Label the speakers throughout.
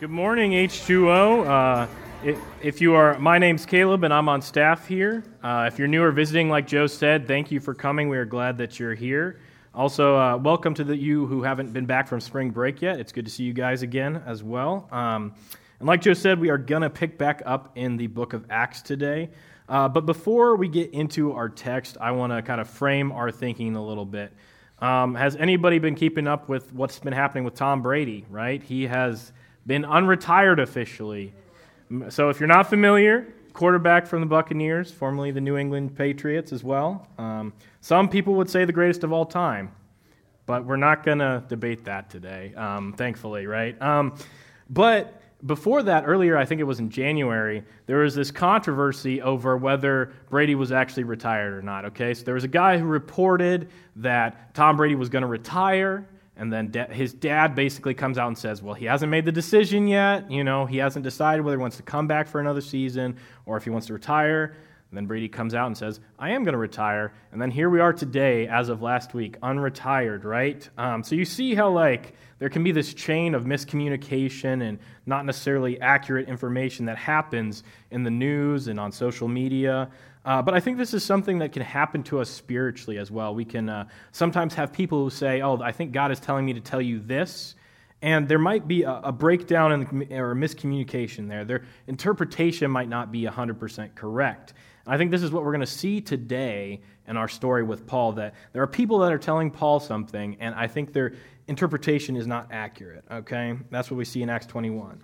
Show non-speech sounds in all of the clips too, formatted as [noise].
Speaker 1: Good morning, H2O. Uh, if you are, my name's Caleb, and I'm on staff here. Uh, if you're new or visiting, like Joe said, thank you for coming. We are glad that you're here. Also, uh, welcome to the you who haven't been back from spring break yet. It's good to see you guys again as well. Um, and like Joe said, we are going to pick back up in the book of Acts today. Uh, but before we get into our text, I want to kind of frame our thinking a little bit. Um, has anybody been keeping up with what's been happening with Tom Brady, right? He has been unretired officially. So if you're not familiar, quarterback from the Buccaneers, formerly the New England Patriots as well. Um, some people would say the greatest of all time, but we're not going to debate that today, um, thankfully, right? Um, but before that, earlier, I think it was in January, there was this controversy over whether Brady was actually retired or not, okay? So there was a guy who reported that Tom Brady was going to retire and then da- his dad basically comes out and says, Well, he hasn't made the decision yet. You know, he hasn't decided whether he wants to come back for another season or if he wants to retire. And then Brady comes out and says, I am going to retire. And then here we are today, as of last week, unretired, right? Um, so you see how, like, there can be this chain of miscommunication and not necessarily accurate information that happens in the news and on social media. Uh, but I think this is something that can happen to us spiritually as well. We can uh, sometimes have people who say, Oh, I think God is telling me to tell you this. And there might be a, a breakdown in, or a miscommunication there. Their interpretation might not be 100% correct. And I think this is what we're going to see today in our story with Paul that there are people that are telling Paul something, and I think their interpretation is not accurate. Okay? That's what we see in Acts 21.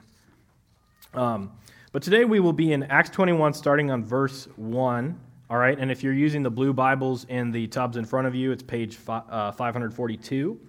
Speaker 1: Um, but today we will be in Acts 21, starting on verse 1. All right, and if you're using the blue Bibles in the tubs in front of you, it's page uh, 542.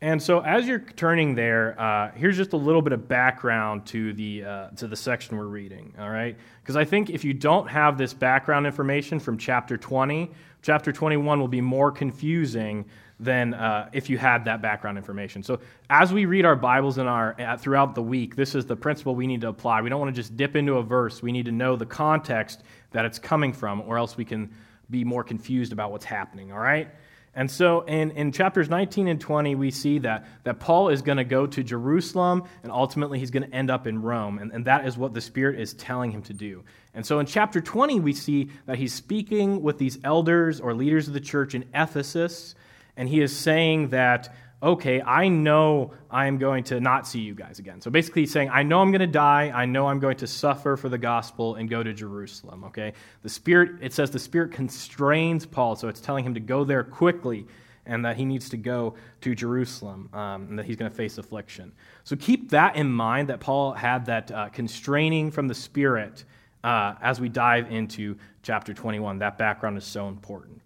Speaker 1: And so, as you're turning there, uh, here's just a little bit of background to the uh, to the section we're reading. All right, because I think if you don't have this background information from chapter 20, chapter 21 will be more confusing than uh, if you had that background information. So as we read our Bibles in our uh, throughout the week, this is the principle we need to apply. We don't want to just dip into a verse. We need to know the context that it's coming from, or else we can be more confused about what's happening. All right. And so in, in chapters 19 and 20, we see that, that Paul is going to go to Jerusalem and ultimately he's going to end up in Rome. And, and that is what the Spirit is telling him to do. And so in chapter 20, we see that he's speaking with these elders or leaders of the church in Ephesus and he is saying that, okay, I know I'm going to not see you guys again. So basically, he's saying, I know I'm going to die. I know I'm going to suffer for the gospel and go to Jerusalem, okay? The Spirit, it says the Spirit constrains Paul, so it's telling him to go there quickly and that he needs to go to Jerusalem um, and that he's going to face affliction. So keep that in mind that Paul had that uh, constraining from the Spirit uh, as we dive into chapter 21. That background is so important.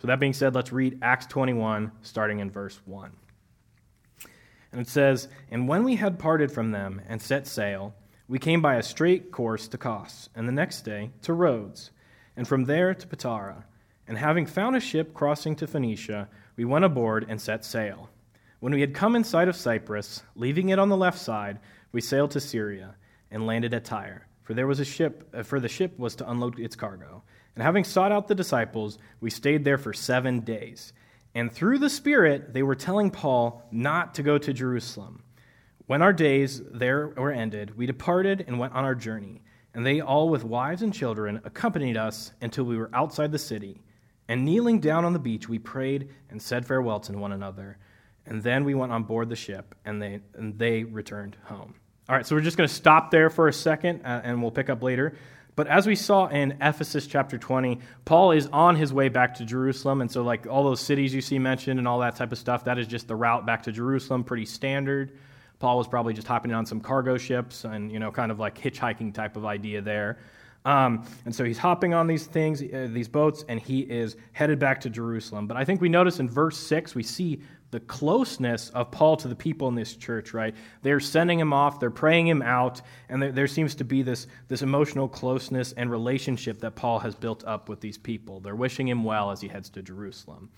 Speaker 1: So, that being said, let's read Acts 21, starting in verse 1. And it says, And when we had parted from them and set sail, we came by a straight course to Kos, and the next day to Rhodes, and from there to Patara. And having found a ship crossing to Phoenicia, we went aboard and set sail. When we had come in sight of Cyprus, leaving it on the left side, we sailed to Syria and landed at Tyre, for there was a ship, for the ship was to unload its cargo. And having sought out the disciples, we stayed there for seven days. And through the Spirit, they were telling Paul not to go to Jerusalem. When our days there were ended, we departed and went on our journey. And they all, with wives and children, accompanied us until we were outside the city. And kneeling down on the beach, we prayed and said farewell to one another. And then we went on board the ship, and they, and they returned home. All right, so we're just going to stop there for a second, uh, and we'll pick up later. But as we saw in Ephesus chapter 20, Paul is on his way back to Jerusalem. And so, like all those cities you see mentioned and all that type of stuff, that is just the route back to Jerusalem, pretty standard. Paul was probably just hopping on some cargo ships and, you know, kind of like hitchhiking type of idea there. Um, and so he's hopping on these things, uh, these boats, and he is headed back to Jerusalem. But I think we notice in verse 6, we see the closeness of Paul to the people in this church, right? They're sending him off, they're praying him out, and there, there, seems to be this, this emotional closeness and relationship that Paul has built up with these people. They're wishing him well as he heads to Jerusalem.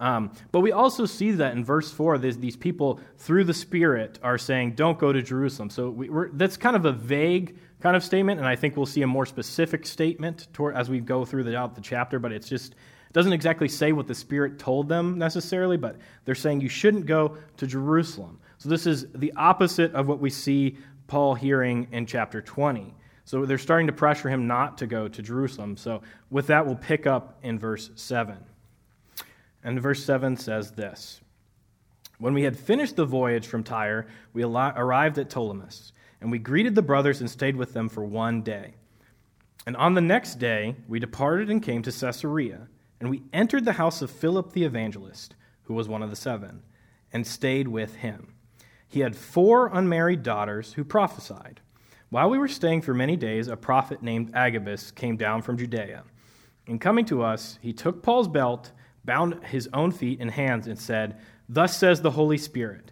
Speaker 1: Um, but we also see that in verse 4, these people, through the Spirit, are saying, Don't go to Jerusalem. So we, that's kind of a vague kind of statement, and I think we'll see a more specific statement toward, as we go through the, the chapter, but it's just doesn't exactly say what the Spirit told them necessarily, but they're saying you shouldn't go to Jerusalem. So this is the opposite of what we see Paul hearing in chapter 20. So they're starting to pressure him not to go to Jerusalem. So with that, we'll pick up in verse 7. And verse 7 says this When we had finished the voyage from Tyre, we arrived at Ptolemais, and we greeted the brothers and stayed with them for one day. And on the next day, we departed and came to Caesarea, and we entered the house of Philip the evangelist, who was one of the seven, and stayed with him. He had four unmarried daughters who prophesied. While we were staying for many days, a prophet named Agabus came down from Judea. In coming to us, he took Paul's belt, bound his own feet and hands, and said, Thus says the Holy Spirit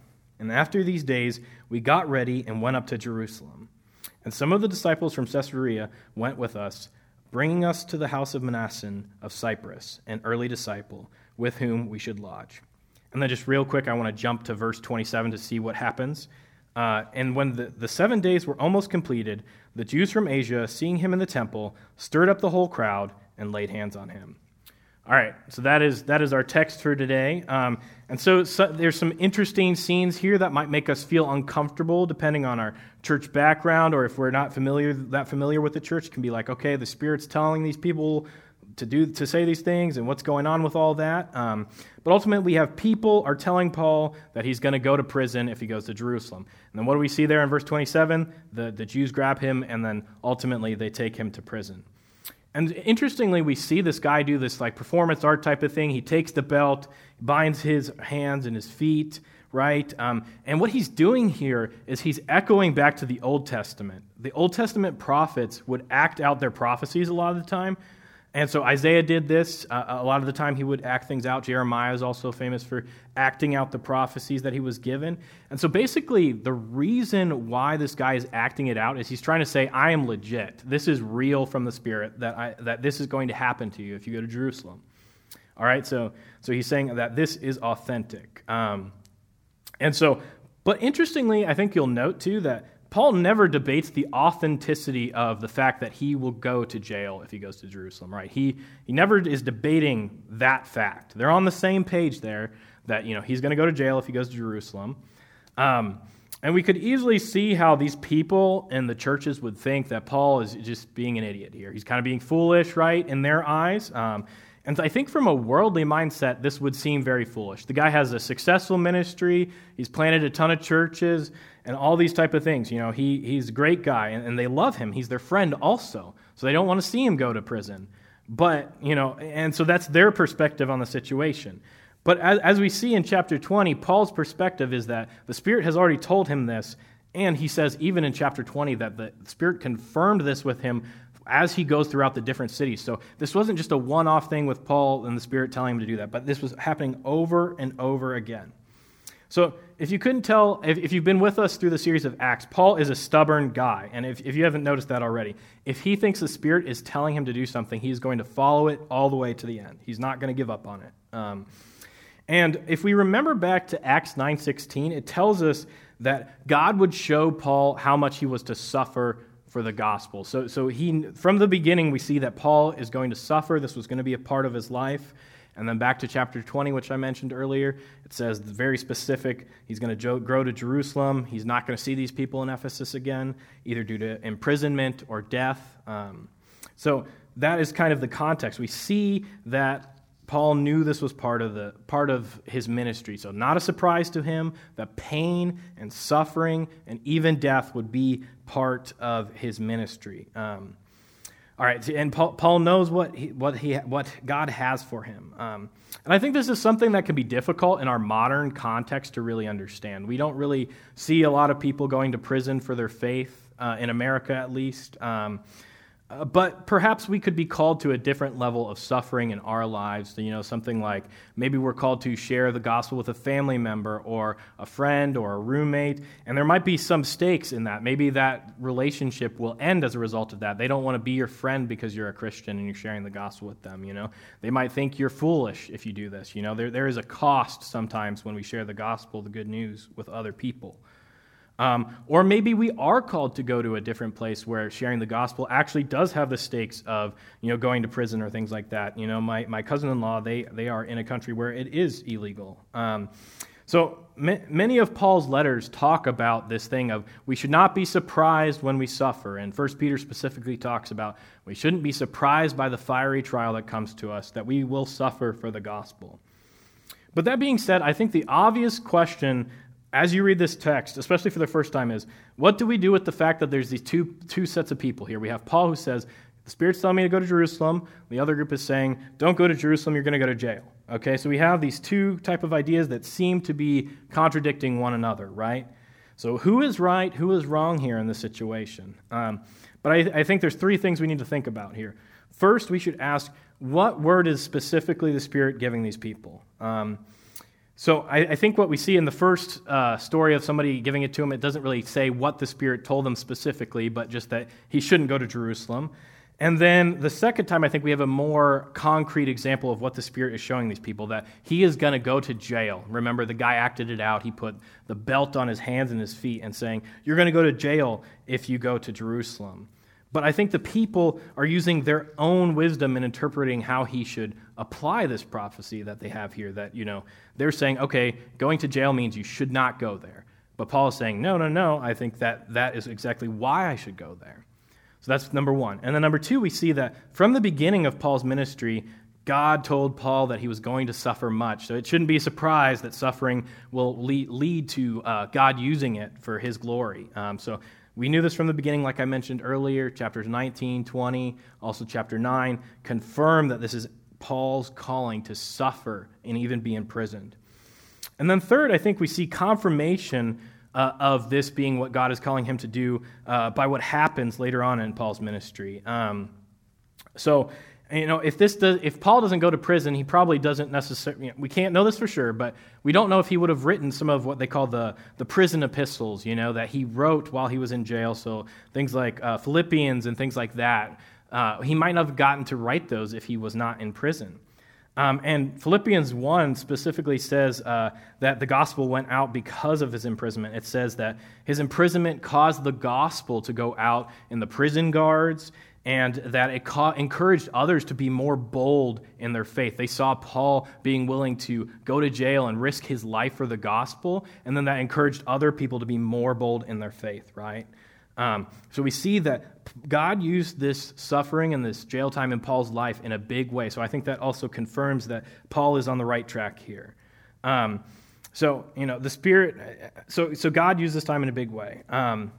Speaker 1: And after these days, we got ready and went up to Jerusalem. And some of the disciples from Caesarea went with us, bringing us to the house of Mnason of Cyprus, an early disciple, with whom we should lodge. And then, just real quick, I want to jump to verse 27 to see what happens. Uh, and when the, the seven days were almost completed, the Jews from Asia, seeing him in the temple, stirred up the whole crowd and laid hands on him. All right, so that is, that is our text for today. Um, and so, so, there's some interesting scenes here that might make us feel uncomfortable depending on our church background or if we're not familiar, that familiar with the church. Can be like, okay, the Spirit's telling these people to do to say these things and what's going on with all that. Um, but ultimately, we have people are telling Paul that he's going to go to prison if he goes to Jerusalem. And then what do we see there in verse 27? The, the Jews grab him, and then ultimately they take him to prison. And interestingly, we see this guy do this like performance art type of thing. He takes the belt, binds his hands and his feet, right? Um, and what he's doing here is he's echoing back to the Old Testament. The Old Testament prophets would act out their prophecies a lot of the time and so Isaiah did this. Uh, a lot of the time he would act things out. Jeremiah is also famous for acting out the prophecies that he was given. And so basically, the reason why this guy is acting it out is he's trying to say, I am legit. This is real from the Spirit, that, I, that this is going to happen to you if you go to Jerusalem. All right, so, so he's saying that this is authentic. Um, and so, but interestingly, I think you'll note too that Paul never debates the authenticity of the fact that he will go to jail if he goes to Jerusalem, right? He, he never is debating that fact. They're on the same page there that, you know, he's going to go to jail if he goes to Jerusalem. Um, and we could easily see how these people in the churches would think that Paul is just being an idiot here. He's kind of being foolish, right, in their eyes. Um, and I think from a worldly mindset, this would seem very foolish. The guy has a successful ministry, he's planted a ton of churches, and all these type of things. You know, he, he's a great guy, and, and they love him. He's their friend also. So they don't want to see him go to prison. But, you know, and so that's their perspective on the situation. But as, as we see in chapter 20, Paul's perspective is that the Spirit has already told him this, and he says, even in chapter 20, that the Spirit confirmed this with him as he goes throughout the different cities. So this wasn't just a one off thing with Paul and the Spirit telling him to do that, but this was happening over and over again. So if you couldn't tell, if, if you've been with us through the series of Acts, Paul is a stubborn guy. And if, if you haven't noticed that already, if he thinks the Spirit is telling him to do something, he's going to follow it all the way to the end. He's not going to give up on it. Um, and if we remember back to Acts 9:16, it tells us that God would show Paul how much he was to suffer for the gospel. So, so he, from the beginning, we see that Paul is going to suffer. This was going to be a part of his life. And then back to chapter 20, which I mentioned earlier, it says very specific. He's going to grow to Jerusalem. He's not going to see these people in Ephesus again, either due to imprisonment or death. Um, so that is kind of the context. We see that Paul knew this was part of, the, part of his ministry. So, not a surprise to him that pain and suffering and even death would be part of his ministry. Um, all right, and Paul, Paul knows what, he, what, he, what God has for him. Um, and I think this is something that can be difficult in our modern context to really understand. We don't really see a lot of people going to prison for their faith, uh, in America at least. Um, uh, but perhaps we could be called to a different level of suffering in our lives. You know, something like maybe we're called to share the gospel with a family member or a friend or a roommate, and there might be some stakes in that. Maybe that relationship will end as a result of that. They don't want to be your friend because you're a Christian and you're sharing the gospel with them. You know, they might think you're foolish if you do this. You know, there, there is a cost sometimes when we share the gospel, the good news, with other people. Um, or maybe we are called to go to a different place where sharing the gospel actually does have the stakes of you know going to prison or things like that. You know, my, my cousin-in-law they they are in a country where it is illegal. Um, so many of Paul's letters talk about this thing of we should not be surprised when we suffer, and First Peter specifically talks about we shouldn't be surprised by the fiery trial that comes to us that we will suffer for the gospel. But that being said, I think the obvious question as you read this text, especially for the first time, is what do we do with the fact that there's these two, two sets of people here? We have Paul who says, The Spirit's telling me to go to Jerusalem. The other group is saying, Don't go to Jerusalem, you're going to go to jail. Okay, so we have these two type of ideas that seem to be contradicting one another, right? So who is right, who is wrong here in this situation? Um, but I, I think there's three things we need to think about here. First, we should ask, what word is specifically the Spirit giving these people? Um, so I, I, think what we see in the first uh, story of somebody giving it to him, it doesn't really say what the Spirit told them specifically, but just that he shouldn't go to Jerusalem. And then the second time, I think we have a more concrete example of what the Spirit is showing these people that he is going to go to jail. Remember, the guy acted it out. He put the belt on his hands and his feet and saying, You're going to go to jail if you go to Jerusalem. But I think the people are using their own wisdom in interpreting how he should apply this prophecy that they have here. That, you know, they're saying, okay, going to jail means you should not go there. But Paul is saying, no, no, no, I think that that is exactly why I should go there. So that's number one. And then number two, we see that from the beginning of Paul's ministry, God told Paul that he was going to suffer much. So it shouldn't be a surprise that suffering will lead, to uh, God using it for his glory. Um, so we knew this from the beginning, like I mentioned earlier. Chapters 19, 20, also chapter 9 confirm that this is Paul's calling to suffer and even be imprisoned. And then, third, I think we see confirmation uh, of this being what God is calling him to do uh, by what happens later on in Paul's ministry. Um, so, you know, if this does, if Paul doesn't go to prison, he probably doesn't necessarily. You know, we can't know this for sure, but we don't know if he would have written some of what they call the the prison epistles. You know, that he wrote while he was in jail. So things like uh, Philippians and things like that. Uh, he might not have gotten to write those if he was not in prison. Um, and Philippians 1 specifically says uh, that the gospel went out because of his imprisonment. It says that his imprisonment caused the gospel to go out in the prison guards and that it ca- encouraged others to be more bold in their faith. They saw Paul being willing to go to jail and risk his life for the gospel, and then that encouraged other people to be more bold in their faith, right? Um, so we see that God used this suffering and this jail time in Paul's life in a big way. So I think that also confirms that Paul is on the right track here. Um, so, you know, the Spirit, so, so God used this time in a big way. Um,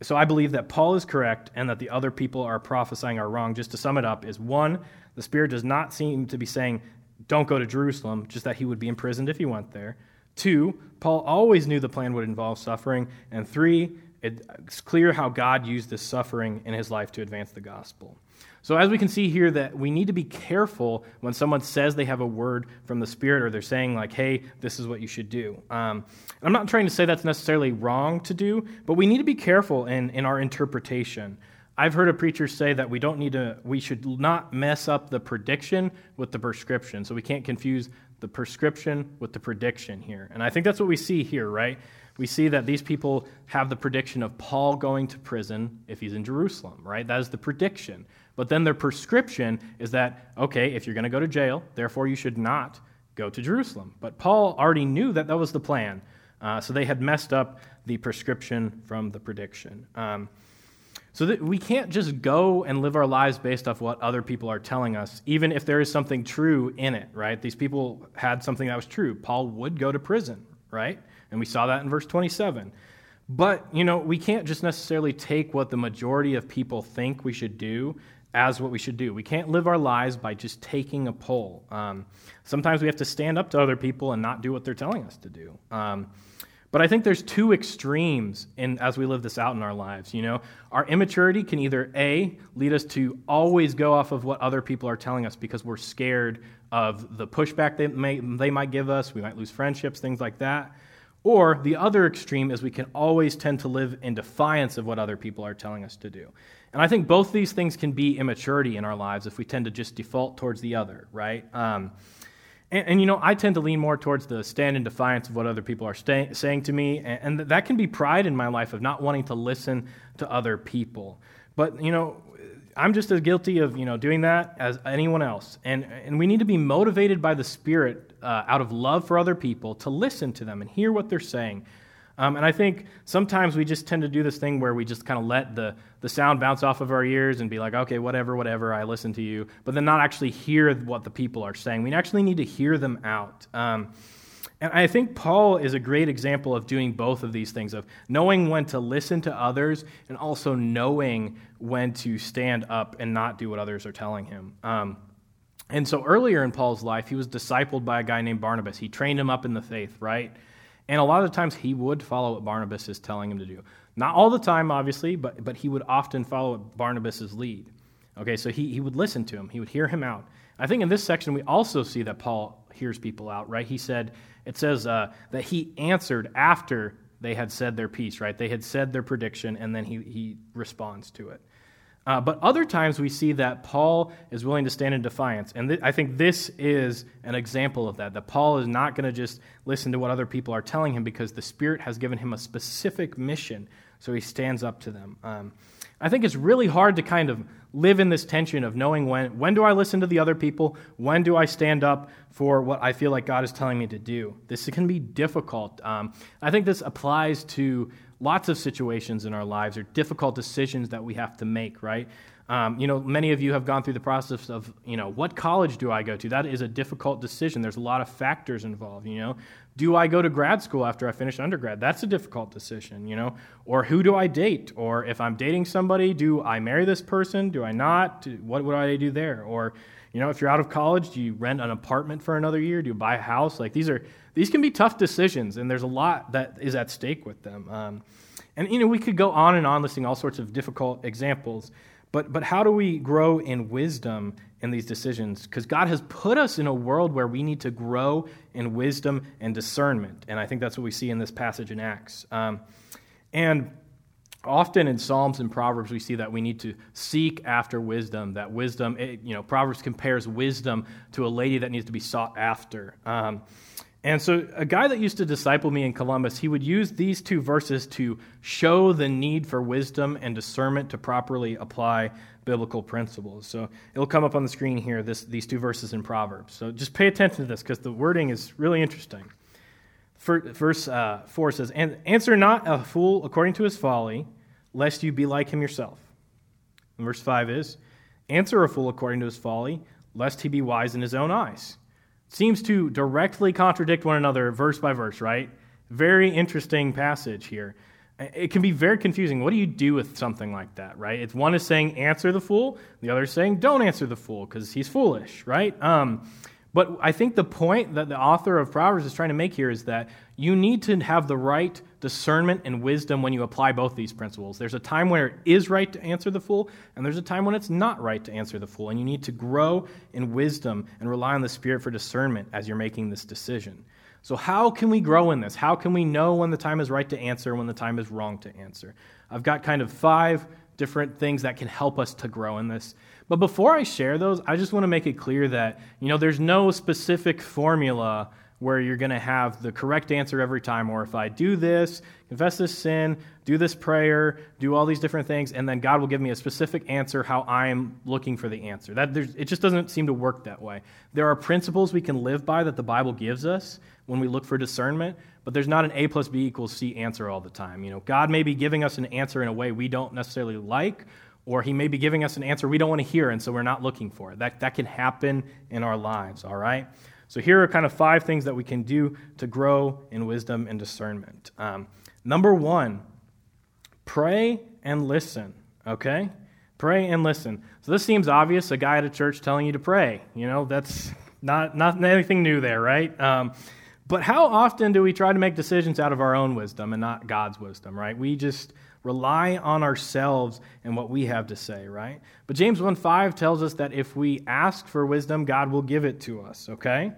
Speaker 1: so I believe that Paul is correct and that the other people are prophesying are wrong. Just to sum it up, is one, the Spirit does not seem to be saying, don't go to Jerusalem, just that he would be imprisoned if he went there. Two, Paul always knew the plan would involve suffering. And three, it's clear how God used this suffering in his life to advance the gospel. So, as we can see here, that we need to be careful when someone says they have a word from the Spirit or they're saying, like, hey, this is what you should do. Um, I'm not trying to say that's necessarily wrong to do, but we need to be careful in, in our interpretation. I've heard a preacher say that we don't need to, we should not mess up the prediction with the prescription. So, we can't confuse the prescription with the prediction here. And I think that's what we see here, right? We see that these people have the prediction of Paul going to prison if he's in Jerusalem, right? That is the prediction. But then their prescription is that, okay, if you're going to go to jail, therefore you should not go to Jerusalem. But Paul already knew that that was the plan. Uh, so they had messed up the prescription from the prediction. Um, so that we can't just go and live our lives based off what other people are telling us, even if there is something true in it, right? These people had something that was true. Paul would go to prison, right? And we saw that in verse 27. But, you know, we can't just necessarily take what the majority of people think we should do as what we should do. We can't live our lives by just taking a poll. Um, sometimes we have to stand up to other people and not do what they're telling us to do. Um, But I think there's two extremes in as we live this out in our lives. You know, our immaturity can either a lead us to always go off of what other people are telling us because we're scared of the pushback they may they might give us. We might lose friendships, things like that. Or the other extreme is we can always tend to live in defiance of what other people are telling us to do. And I think both these things can be immaturity in our lives if we tend to just default towards the other, right? Um, and, and, you know, I tend to lean more towards the stand in defiance of what other people are stay, saying to me. And, and that can be pride in my life of not wanting to listen to other people. But, you know, I'm just as guilty of, you know, doing that as anyone else. And, and we need to be motivated by the Spirit uh, out of love for other people to listen to them and hear what they're saying um, and I think sometimes we just tend to do this thing where we just kind of let the, the sound bounce off of our ears and be like, okay, whatever, whatever, I listen to you, but then not actually hear what the people are saying. We actually need to hear them out. Um, and I think Paul is a great example of doing both of these things of knowing when to listen to others and also knowing when to stand up and not do what others are telling him. Um, and so earlier in Paul's life, he was discipled by a guy named Barnabas. He trained him up in the faith, right? And a lot of times he would follow what Barnabas is telling him to do. Not all the time, obviously, but, but he would often follow Barnabas' lead. Okay, so he, he would listen to him, he would hear him out. I think in this section we also see that Paul hears people out, right? He said, it says uh, that he answered after they had said their piece, right? They had said their prediction, and then he, he responds to it. Uh, but other times we see that Paul is willing to stand in defiance. And th- I think this is an example of that, that Paul is not going to just listen to what other people are telling him because the Spirit has given him a specific mission. So he stands up to them. Um, I think it's really hard to kind of live in this tension of knowing when, when do I listen to the other people? When do I stand up for what I feel like God is telling me to do? This can be difficult. Um, I think this applies to lots of situations in our lives or difficult decisions that we have to make, right? Um, you know, many of you have gone through the process of, you know, what college do I go to? That is a difficult decision. There's a lot of factors involved, you know. Do I go to grad school after I finish undergrad? That's a difficult decision, you know. Or who do I date? Or if I'm dating somebody, do I marry this person? Do I not? What would I do there? Or, you know, if you're out of college, do you rent an apartment for another year? Do you buy a house? Like these are these can be tough decisions, and there's a lot that is at stake with them. Um, and you know, we could go on and on listing all sorts of difficult examples. But, but how do we grow in wisdom in these decisions? Because God has put us in a world where we need to grow in wisdom and discernment. And I think that's what we see in this passage in Acts. Um, and often in Psalms and Proverbs, we see that we need to seek after wisdom. That wisdom, it, you know, Proverbs compares wisdom to a lady that needs to be sought after. Um, and so, a guy that used to disciple me in Columbus, he would use these two verses to show the need for wisdom and discernment to properly apply biblical principles. So, it'll come up on the screen here, this, these two verses in Proverbs. So, just pay attention to this because the wording is really interesting. Verse uh, 4 says, Answer not a fool according to his folly, lest you be like him yourself. And verse 5 is, Answer a fool according to his folly, lest he be wise in his own eyes seems to directly contradict one another verse by verse, right? Very interesting passage here. It can be very confusing. What do you do with something like that, right? It's one is saying answer the fool, the other is saying don't answer the fool because he's foolish, right? Um, but I think the point that the author of Proverbs is trying to make here is that you need to have the right discernment and wisdom when you apply both these principles. There's a time where it is right to answer the fool, and there's a time when it's not right to answer the fool. And you need to grow in wisdom and rely on the Spirit for discernment as you're making this decision. So, how can we grow in this? How can we know when the time is right to answer when the time is wrong to answer? I've got kind of five different things that can help us to grow in this. But before I share those, I just want to make it clear that, you know, there's no specific formula where you're going to have the correct answer every time, or if I do this, confess this sin, do this prayer, do all these different things, and then God will give me a specific answer how I'm looking for the answer. That it just doesn't seem to work that way. There are principles we can live by that the Bible gives us when we look for discernment, but there's not an A plus B equals C answer all the time. You know, God may be giving us an answer in a way we don't necessarily like, or he may be giving us an answer we don't want to hear, and so we're not looking for it. That, that can happen in our lives, all right? So here are kind of five things that we can do to grow in wisdom and discernment. Um, number one, pray and listen, okay? Pray and listen. So this seems obvious, a guy at a church telling you to pray. You know, that's not, not anything new there, right? Um, But how often do we try to make decisions out of our own wisdom and not God's wisdom, right? We just rely on ourselves and what we have to say, right? But James 1 5 tells us that if we ask for wisdom, God will give it to us, okay?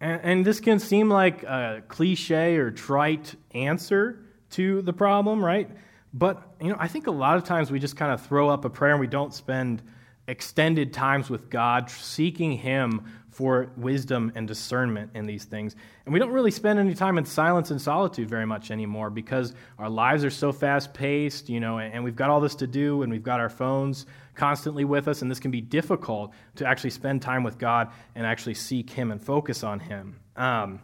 Speaker 1: And, and this can seem like a cliche or trite answer to the problem, right? But, you know, I think a lot of times we just kind of throw up a prayer and we don't spend extended times with God seeking Him for wisdom and discernment in these things. And we don't really spend any time in silence and solitude very much anymore because our lives are so fast paced, you know, and we've got all this to do and we've got our phones constantly with us, and this can be difficult to actually spend time with God and actually seek Him and focus on Him. Um,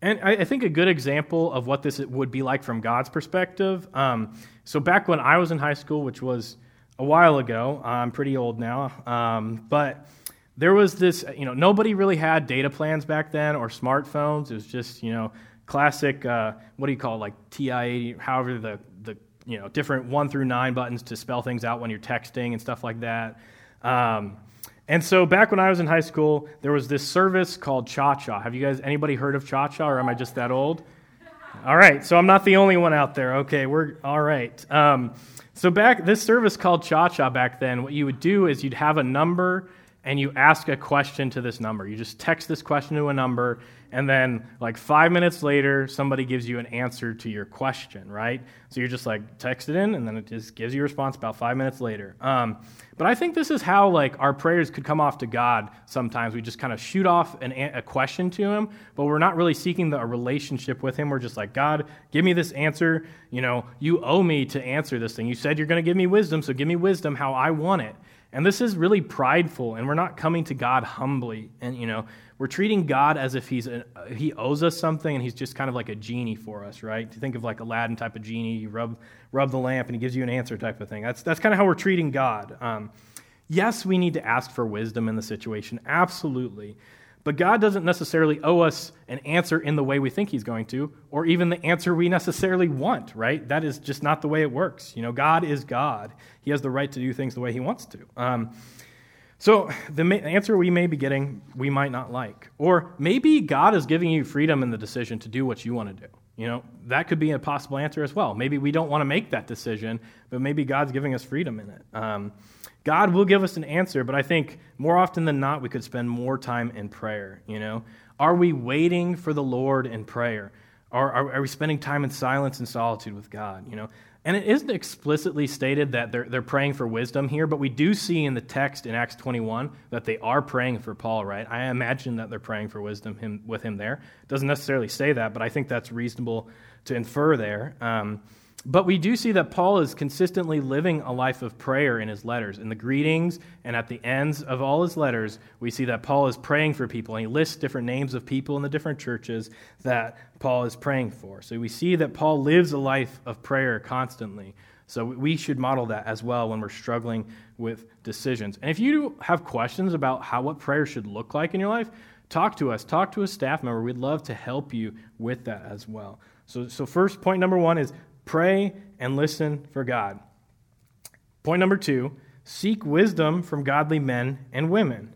Speaker 1: and I, I, think a good example of what this would be like from God's perspective. Um, so, back when I was in high school, which was a while ago, I'm pretty old now, um, but there was this, you know, nobody really had data plans back then or smartphones. It was just, you know, classic, uh, what do you call it, like TI, however the, the, you know, different one through nine buttons to spell things out when you're texting and stuff like that. Um, and so back when I was in high school, there was this service called Cha Cha. Have you guys, anybody heard of Cha Cha or am I just that old? All right, so I'm not the only one out there. Okay, we're all right. Um, so back this service called Cha Cha back then, what you would do is you'd have a number and you ask a question to this number. You just text this question to a number, and then like five minutes later, somebody gives you an answer to your question, right? So you're just like text it in, and then it just gives you a response about five minutes later. Um, but I think this is how like our prayers could come off to God. Sometimes we just kind of shoot off an, a question to Him, but we're not really seeking the, a relationship with Him. We're just like, God, give me this answer. You know, you owe me to answer this thing. You said you're going to give me wisdom, so give me wisdom how I want it. And this is really prideful, and we're not coming to God humbly. And, you know, we're treating God as if he's a, he owes us something and he's just kind of like a genie for us, right? To think of like Aladdin type of genie, you rub, rub the lamp and he gives you an answer type of thing. That's, that's kind of how we're treating God. Um, yes, we need to ask for wisdom in the situation, absolutely. But God doesn't necessarily owe us an answer in the way we think He's going to, or even the answer we necessarily want, right? That is just not the way it works. You know, God is God. He has the right to do things the way He wants to. Um, so the answer we may be getting, we might not like. Or maybe God is giving you freedom in the decision to do what you want to do. You know, that could be a possible answer as well. Maybe we don't want to make that decision, but maybe God's giving us freedom in it. Um, God will give us an answer, but I think more often than not, we could spend more time in prayer. You know, are we waiting for the Lord in prayer? Are, are, are we spending time in silence and solitude with God? You know, and it isn't explicitly stated that they're, they're praying for wisdom here, but we do see in the text in Acts 21 that they are praying for Paul, right? I imagine that they're praying for wisdom him, with him there. It doesn't necessarily say that, but I think that's reasonable to infer there. Um, but we do see that Paul is consistently living a life of prayer in his letters. In the greetings and at the ends of all his letters, we see that Paul is praying for people, and he lists different names of people in the different churches that Paul is praying for. So we see that Paul lives a life of prayer constantly. So we should model that as well when we're struggling with decisions. And if you have questions about how what prayer should look like in your life, talk to us. Talk to a staff member. We'd love to help you with that as well. So, so first point number one is Pray and listen for God. Point number two seek wisdom from godly men and women.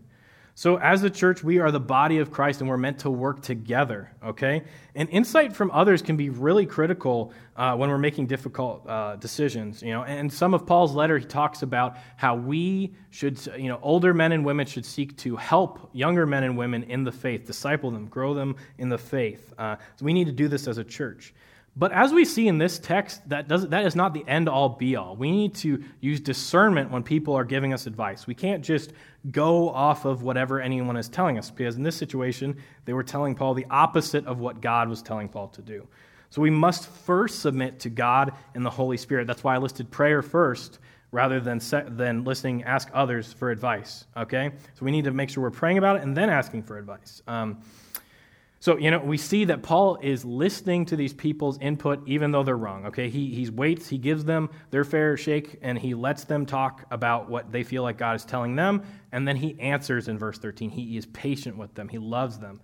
Speaker 1: So, as a church, we are the body of Christ and we're meant to work together, okay? And insight from others can be really critical uh, when we're making difficult uh, decisions, you know. And some of Paul's letter, he talks about how we should, you know, older men and women should seek to help younger men and women in the faith, disciple them, grow them in the faith. Uh, so, we need to do this as a church. But as we see in this text, that, does, that is not the end all be all. We need to use discernment when people are giving us advice. We can't just go off of whatever anyone is telling us, because in this situation, they were telling Paul the opposite of what God was telling Paul to do. So we must first submit to God and the Holy Spirit. That's why I listed prayer first rather than, than listening, ask others for advice. Okay? So we need to make sure we're praying about it and then asking for advice. Um, so, you know, we see that Paul is listening to these people's input even though they're wrong. Okay, he, he waits, he gives them their fair shake, and he lets them talk about what they feel like God is telling them, and then he answers in verse 13. He is patient with them, he loves them.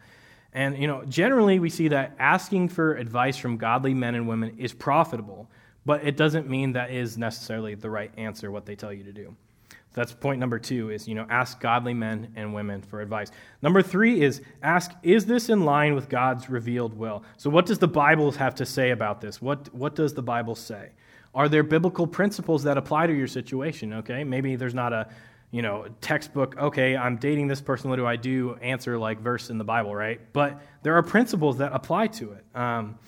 Speaker 1: And, you know, generally we see that asking for advice from godly men and women is profitable, but it doesn't mean that is necessarily the right answer, what they tell you to do. That's point number two is, you know, ask godly men and women for advice. Number three is ask, is this in line with God's revealed will? So what does the Bible have to say about this? What, what does the Bible say? Are there biblical principles that apply to your situation? Okay, maybe there's not a, you know, textbook, okay, I'm dating this person, what do I do? Answer like verse in the Bible, right? But there are principles that apply to it. Um,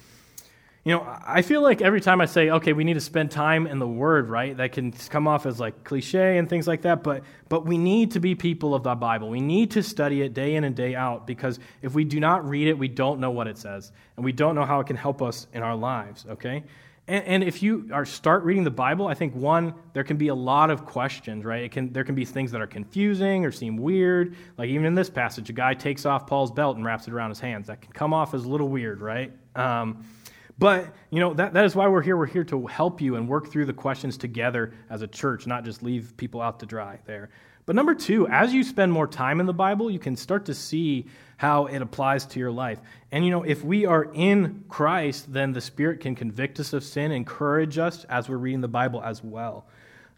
Speaker 1: you know, I feel like every time I say, okay, we need to spend time in the Word, right? That can come off as like cliche and things like that, but, but we need to be people of the Bible. We need to study it day in and day out because if we do not read it, we don't know what it says, and we don't know how it can help us in our lives, okay? And, and if you are start reading the Bible, I think one, there can be a lot of questions, right? It can, there can be things that are confusing or seem weird. Like even in this passage, a guy takes off Paul's belt and wraps it around his hands. That can come off as a little weird, right? Um, but, you know, that, that is why we're here. We're here to help you and work through the questions together as a church, not just leave people out to dry there. But number two, as you spend more time in the Bible, you can start to see how it applies to your life. And, you know, if we are in Christ, then the Spirit can convict us of sin, encourage us as we're reading the Bible as well.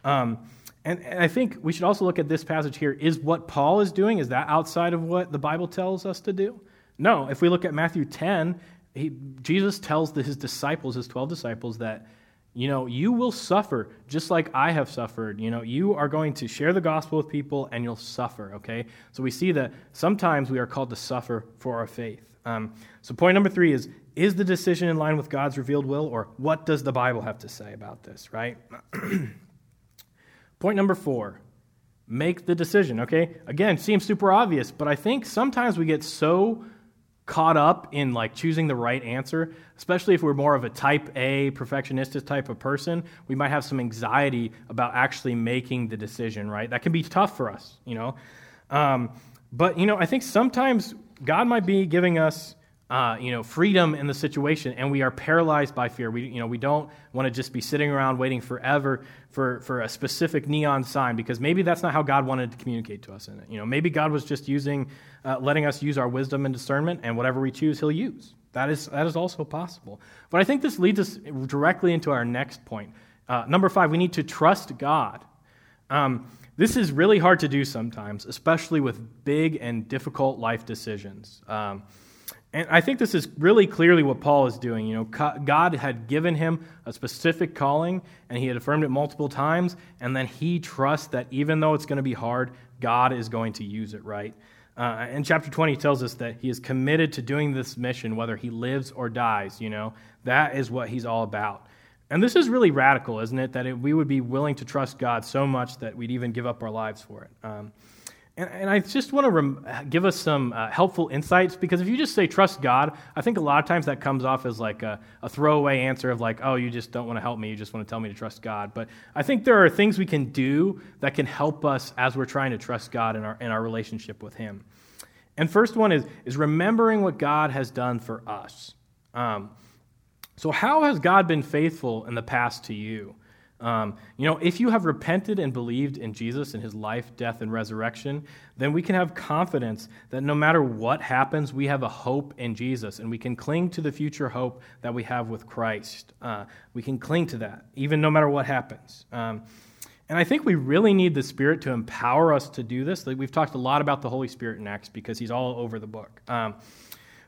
Speaker 1: Um, and, and I think we should also look at this passage here. Is what Paul is doing, is that outside of what the Bible tells us to do? No. If we look at Matthew 10, he, Jesus tells his disciples, his 12 disciples, that, you know, you will suffer just like I have suffered. You know, you are going to share the gospel with people and you'll suffer, okay? So we see that sometimes we are called to suffer for our faith. Um, so point number three is is the decision in line with God's revealed will, or what does the Bible have to say about this, right? [clears throat] point number four make the decision, okay? Again, seems super obvious, but I think sometimes we get so caught up in like choosing the right answer, especially if we're more of a type A perfectionist type of person, we might have some anxiety about actually making the decision, right? That can be tough for us, you know. Um, but you know, I think sometimes God might be giving us uh, you know, freedom in the situation, and we are paralyzed by fear. We, you know, we don't want to just be sitting around waiting forever for, for a specific neon sign because maybe that's not how God wanted to communicate to us in it. You know, maybe God was just using, uh, letting us use our wisdom and discernment, and whatever we choose, He'll use. That is, that is also possible. But I think this leads us directly into our next point. Uh, number five, we need to trust God. Um, this is really hard to do sometimes, especially with big and difficult life decisions. Um, and I think this is really clearly what Paul is doing. You know, God had given him a specific calling, and he had affirmed it multiple times, and then he trusts that even though it's going to be hard, God is going to use it right. Uh, in chapter 20, he tells us that he is committed to doing this mission, whether he lives or dies. You know, that is what he's all about. And this is really radical, isn't it? That it, we would be willing to trust God so much that we'd even give up our lives for it. Um, and, and I just want to rem- give us some uh, helpful insights because if you just say trust God, I think a lot of times that comes off as like a, a throwaway answer of like, oh, you just don't want to help me. You just want to tell me to trust God. But I think there are things we can do that can help us as we're trying to trust God in our, in our relationship with Him. And first one is, is remembering what God has done for us. Um, so, how has God been faithful in the past to you? Um, you know, if you have repented and believed in Jesus and his life, death, and resurrection, then we can have confidence that no matter what happens, we have a hope in Jesus and we can cling to the future hope that we have with Christ. Uh, we can cling to that, even no matter what happens. Um, and I think we really need the Spirit to empower us to do this. Like we've talked a lot about the Holy Spirit in Acts because he's all over the book. Um,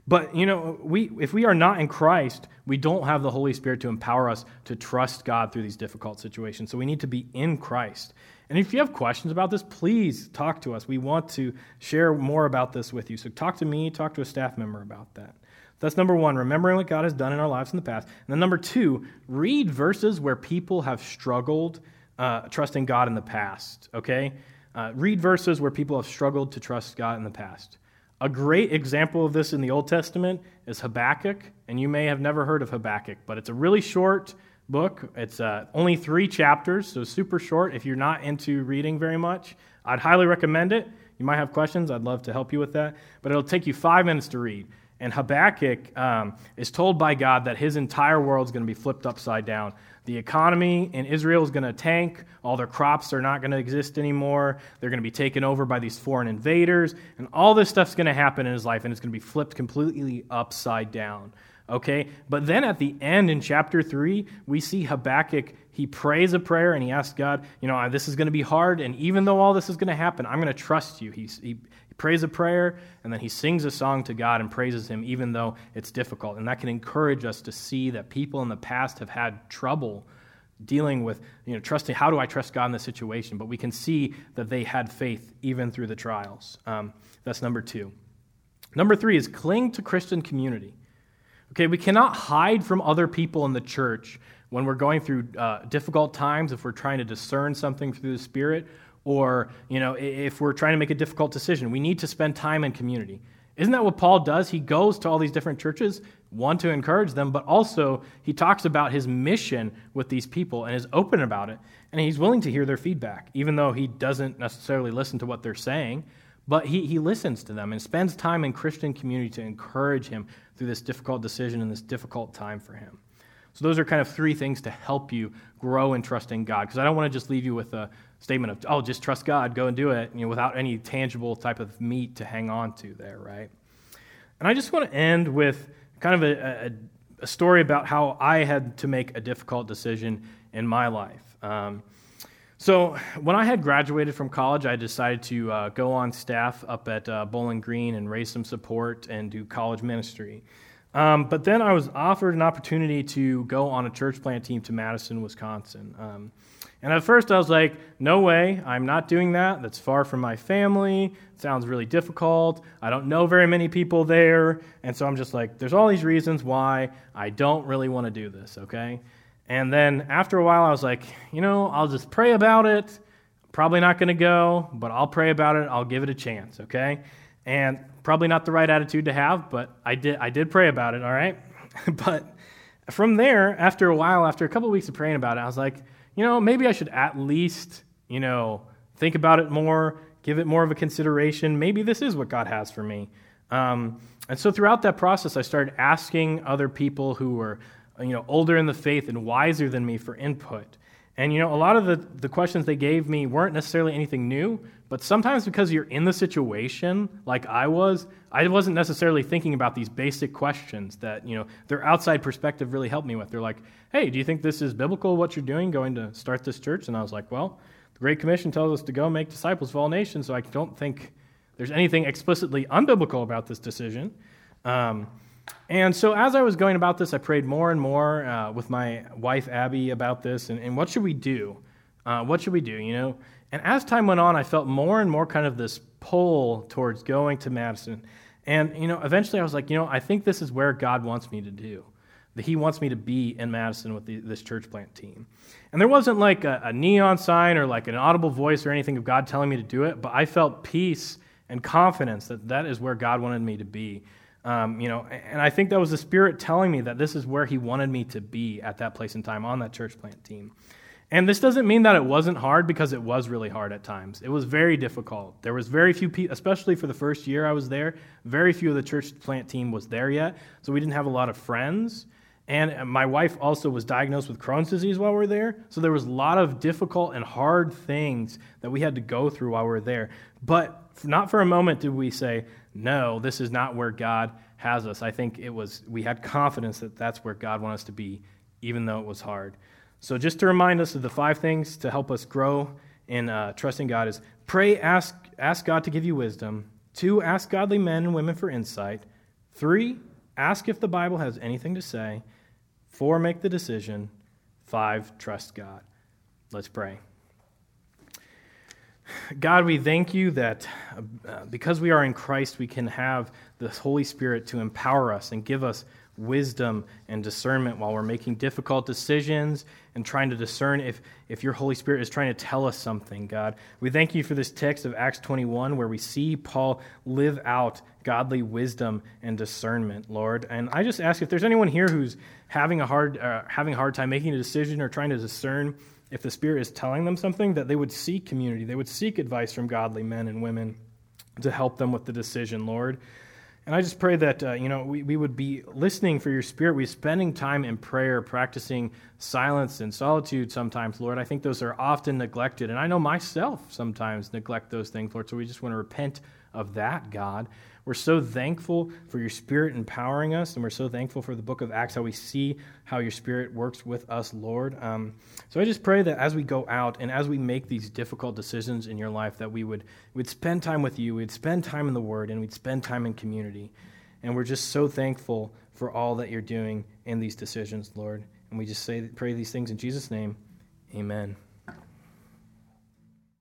Speaker 1: but, you know, we, if we are not in Christ, we don't have the Holy Spirit to empower us to trust God through these difficult situations. So we need to be in Christ. And if you have questions about this, please talk to us. We want to share more about this with you. So talk to me, talk to a staff member about that. That's number one, remembering what God has done in our lives in the past. And then number two, read verses where people have struggled uh, trusting God in the past, okay? Uh, read verses where people have struggled to trust God in the past. A great example of this in the Old Testament is Habakkuk, and you may have never heard of Habakkuk, but it's a really short book. It's uh, only three chapters, so super short. If you're not into reading very much, I'd highly recommend it. You might have questions, I'd love to help you with that, but it'll take you five minutes to read. And Habakkuk um, is told by God that his entire world is going to be flipped upside down. The economy in Israel is going to tank. All their crops are not going to exist anymore. They're going to be taken over by these foreign invaders. And all this stuff's going to happen in his life, and it's going to be flipped completely upside down. Okay? But then at the end in chapter 3, we see Habakkuk, he prays a prayer and he asks God, you know, this is going to be hard, and even though all this is going to happen, I'm going to trust you. He, he, he prays a prayer and then he sings a song to God and praises him even though it's difficult. And that can encourage us to see that people in the past have had trouble dealing with, you know, trusting, how do I trust God in this situation? But we can see that they had faith even through the trials. Um, that's number two. Number three is cling to Christian community. Okay, we cannot hide from other people in the church when we're going through uh, difficult times, if we're trying to discern something through the Spirit, or you know, if we're trying to make a difficult decision. We need to spend time in community. Isn't that what Paul does? He goes to all these different churches, one to encourage them, but also he talks about his mission with these people and is open about it. And he's willing to hear their feedback, even though he doesn't necessarily listen to what they're saying. But he, he listens to them and spends time in Christian community to encourage him through this difficult decision and this difficult time for him. So, those are kind of three things to help you grow in trusting God. Because I don't want to just leave you with a statement of, oh, just trust God, go and do it, you know, without any tangible type of meat to hang on to there, right? And I just want to end with kind of a, a, a story about how I had to make a difficult decision in my life. Um, so, when I had graduated from college, I decided to uh, go on staff up at uh, Bowling Green and raise some support and do college ministry. Um, but then I was offered an opportunity to go on a church plant team to Madison, Wisconsin. Um, and at first I was like, no way, I'm not doing that. That's far from my family. It sounds really difficult. I don't know very many people there. And so I'm just like, there's all these reasons why I don't really want to do this, okay? And then after a while, I was like, you know, I'll just pray about it. Probably not going to go, but I'll pray about it. I'll give it a chance, okay? And probably not the right attitude to have, but I did, I did pray about it, all right? [laughs] but from there, after a while, after a couple of weeks of praying about it, I was like, you know, maybe I should at least, you know, think about it more, give it more of a consideration. Maybe this is what God has for me. Um, and so throughout that process, I started asking other people who were you know, older in the faith and wiser than me for input. And you know, a lot of the, the questions they gave me weren't necessarily anything new, but sometimes because you're in the situation like I was, I wasn't necessarily thinking about these basic questions that, you know, their outside perspective really helped me with. They're like, hey, do you think this is biblical what you're doing, going to start this church? And I was like, well, the Great Commission tells us to go make disciples of all nations, so I don't think there's anything explicitly unbiblical about this decision. Um, and so, as I was going about this, I prayed more and more uh, with my wife Abby about this, and, and what should we do? Uh, what should we do? You know, and as time went on, I felt more and more kind of this pull towards going to Madison, and you know, eventually I was like, you know, I think this is where God wants me to do. That He wants me to be in Madison with the, this church plant team. And there wasn't like a, a neon sign or like an audible voice or anything of God telling me to do it, but I felt peace and confidence that that is where God wanted me to be. Um, you know, and I think that was the Spirit telling me that this is where He wanted me to be at that place and time on that church plant team. And this doesn't mean that it wasn't hard because it was really hard at times. It was very difficult. There was very few people, especially for the first year I was there, very few of the church plant team was there yet. So we didn't have a lot of friends. And my wife also was diagnosed with Crohn's disease while we were there. So there was a lot of difficult and hard things that we had to go through while we were there. But not for a moment did we say, no, this is not where God has us. I think it was, we had confidence that that's where God wanted us to be, even though it was hard. So, just to remind us of the five things to help us grow in uh, trusting God is pray, ask, ask God to give you wisdom. Two, ask godly men and women for insight. Three, ask if the Bible has anything to say. Four, make the decision. Five, trust God. Let's pray. God, we thank you that uh, because we are in Christ, we can have the Holy Spirit to empower us and give us wisdom and discernment while we're making difficult decisions and trying to discern if, if your Holy Spirit is trying to tell us something, God. We thank you for this text of Acts 21 where we see Paul live out godly wisdom and discernment, Lord. And I just ask if there's anyone here who's having a hard, uh, having a hard time making a decision or trying to discern if the Spirit is telling them something, that they would seek community. They would seek advice from godly men and women to help them with the decision, Lord. And I just pray that, uh, you know, we, we would be listening for your spirit. We're spending time in prayer, practicing silence and solitude sometimes, Lord. I think those are often neglected. And I know myself sometimes neglect those things, Lord. So we just want to repent of that, God. We're so thankful for your Spirit empowering us, and we're so thankful for the book of Acts, how we see how your Spirit works with us, Lord. Um, so I just pray that as we go out and as we make these difficult decisions in your life, that we would we'd spend time with you, we'd spend time in the Word, and we'd spend time in community. And we're just so thankful for all that you're doing in these decisions, Lord. And we just say, pray these things in Jesus' name. Amen.